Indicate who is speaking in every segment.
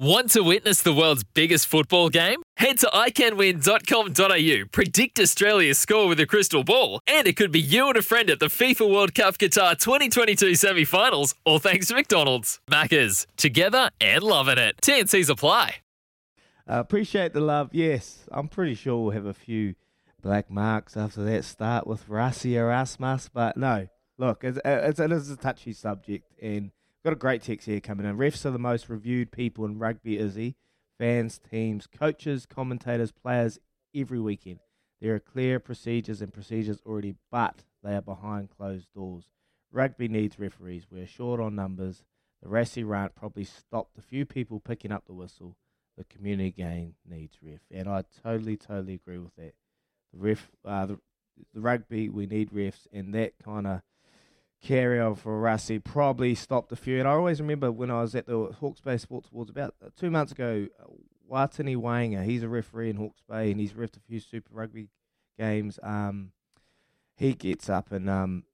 Speaker 1: Want to witness the world's biggest football game? Head to iCanWin.com.au, predict Australia's score with a crystal ball, and it could be you and a friend at the FIFA World Cup Qatar 2022 semi finals, all thanks to McDonald's. Maccas, together and loving it. TNC's apply.
Speaker 2: Uh, appreciate the love. Yes, I'm pretty sure we'll have a few black marks after that start with Rassie Erasmus, but no. Look, it's, it's, it is a touchy subject, and got a great text here coming in. Refs are the most reviewed people in rugby, Izzy. Fans, teams, coaches, commentators, players every weekend. There are clear procedures and procedures already, but they are behind closed doors. Rugby needs referees. We're short on numbers. The Rassie rant probably stopped a few people picking up the whistle. The community game needs ref, and I totally, totally agree with that. The ref, uh, the, the rugby, we need refs, and that kind of carry on for Rassie probably stopped a few. And I always remember when I was at the Hawke's Bay Sports Awards about uh, two months ago, uh, Watini Wainga, he's a referee in Hawke's Bay and he's refed a few Super Rugby games. Um, he gets up and um,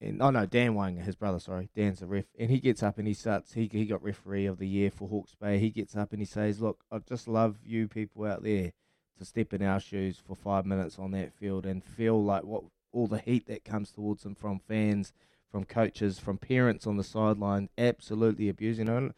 Speaker 2: and oh no, Dan Wainga, his brother, sorry, Dan's a ref, and he gets up and he starts. He he got referee of the year for Hawke's Bay. He gets up and he says, "Look, I just love you people out there to step in our shoes for five minutes on that field and feel like what all the heat that comes towards them from fans, from coaches, from parents on the sideline, absolutely abusing it.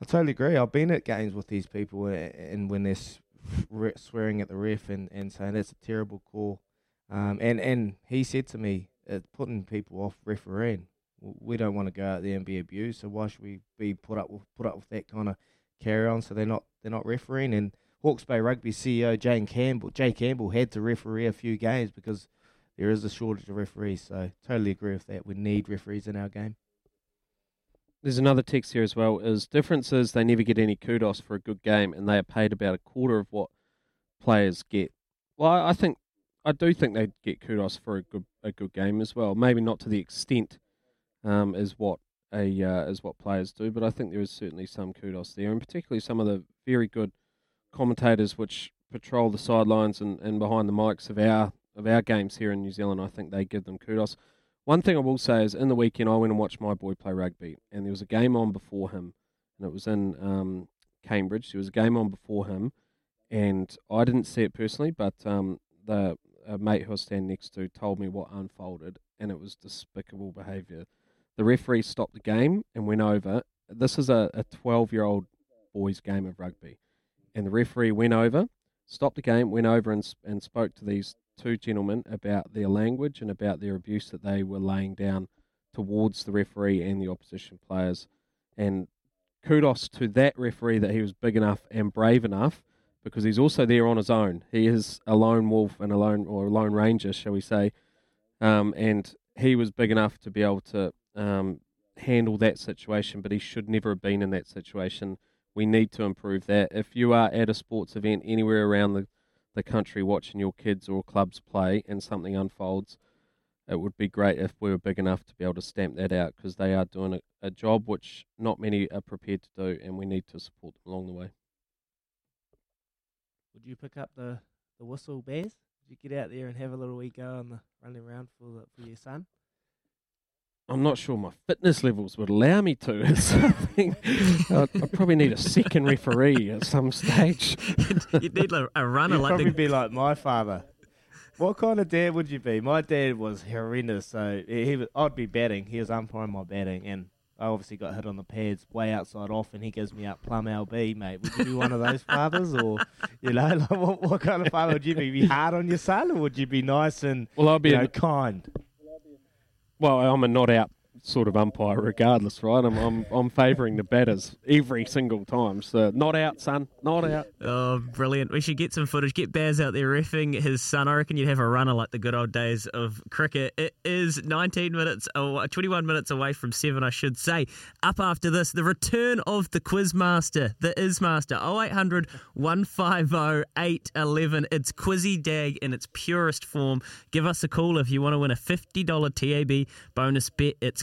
Speaker 2: I totally agree. I've been at games with these people, and when they're swearing at the ref and, and saying that's a terrible call, um, and and he said to me, it's putting people off refereeing. We don't want to go out there and be abused, so why should we be put up with put up with that kind of carry on? So they're not they're not refereeing. And Hawke's Bay Rugby CEO Jane Campbell, Jay Campbell, had to referee a few games because there is a shortage of referees. So totally agree with that. We need referees in our game.
Speaker 3: There's another text here as well. Is differences they never get any kudos for a good game, and they are paid about a quarter of what players get. Well, I think I do think they get kudos for a good a good game as well. Maybe not to the extent um, as what a uh, as what players do, but I think there is certainly some kudos there, and particularly some of the very good commentators which patrol the sidelines and, and behind the mics of our of our games here in New Zealand, I think they give them kudos. One thing I will say is in the weekend I went and watched my boy play rugby, and there was a game on before him, and it was in um, Cambridge. There was a game on before him, and I didn't see it personally, but um, the mate who I was standing next to told me what unfolded, and it was despicable behaviour. The referee stopped the game and went over. This is a 12 year old boys' game of rugby, and the referee went over, stopped the game, went over and, and spoke to these two gentlemen about their language and about their abuse that they were laying down towards the referee and the opposition players. And kudos to that referee that he was big enough and brave enough because he's also there on his own. He is a lone wolf and a lone or a lone ranger, shall we say? Um, and he was big enough to be able to um, handle that situation, but he should never have been in that situation. We need to improve that. If you are at a sports event anywhere around the the country watching your kids or clubs play and something unfolds, it would be great if we were big enough to be able to stamp that out because they are doing a, a job which not many are prepared to do, and we need to support them along the way.
Speaker 2: Would you pick up the, the whistle, Bears? Did you get out there and have a little wee go on the running around for the, for your son?
Speaker 3: I'm not sure my fitness levels would allow me to. So I think I'd, I'd probably need a second referee at some stage.
Speaker 4: You'd need a, a runner
Speaker 2: You'd
Speaker 4: like
Speaker 2: probably
Speaker 4: the
Speaker 2: be like my father. What kind of dad would you be? My dad was horrendous, so he, he was, I'd be batting. He was umpiring my batting, and I obviously got hit on the pads way outside off, and he gives me up plum LB, mate. Would you be one of those fathers, or you know, like what, what kind of father would you be? Be hard on your son, or would you be nice and
Speaker 3: Well, I'll be
Speaker 2: you
Speaker 3: a-
Speaker 2: know, kind?
Speaker 3: Well, I'm a not out sort of umpire, regardless, right? I'm I'm, I'm favouring the batters every single time. So not out, son, not out.
Speaker 4: Oh, brilliant. We should get some footage. Get Baz out there riffing his son. I reckon you'd have a runner like the good old days of cricket. It is 19 minutes, aw- 21 minutes away from 7, I should say. Up after this, the return of the Quizmaster, the Ismaster, 0800 150 811. It's Quizzy Dag in its purest form. Give us a call if you want to win a $50 TAB bonus bet. It's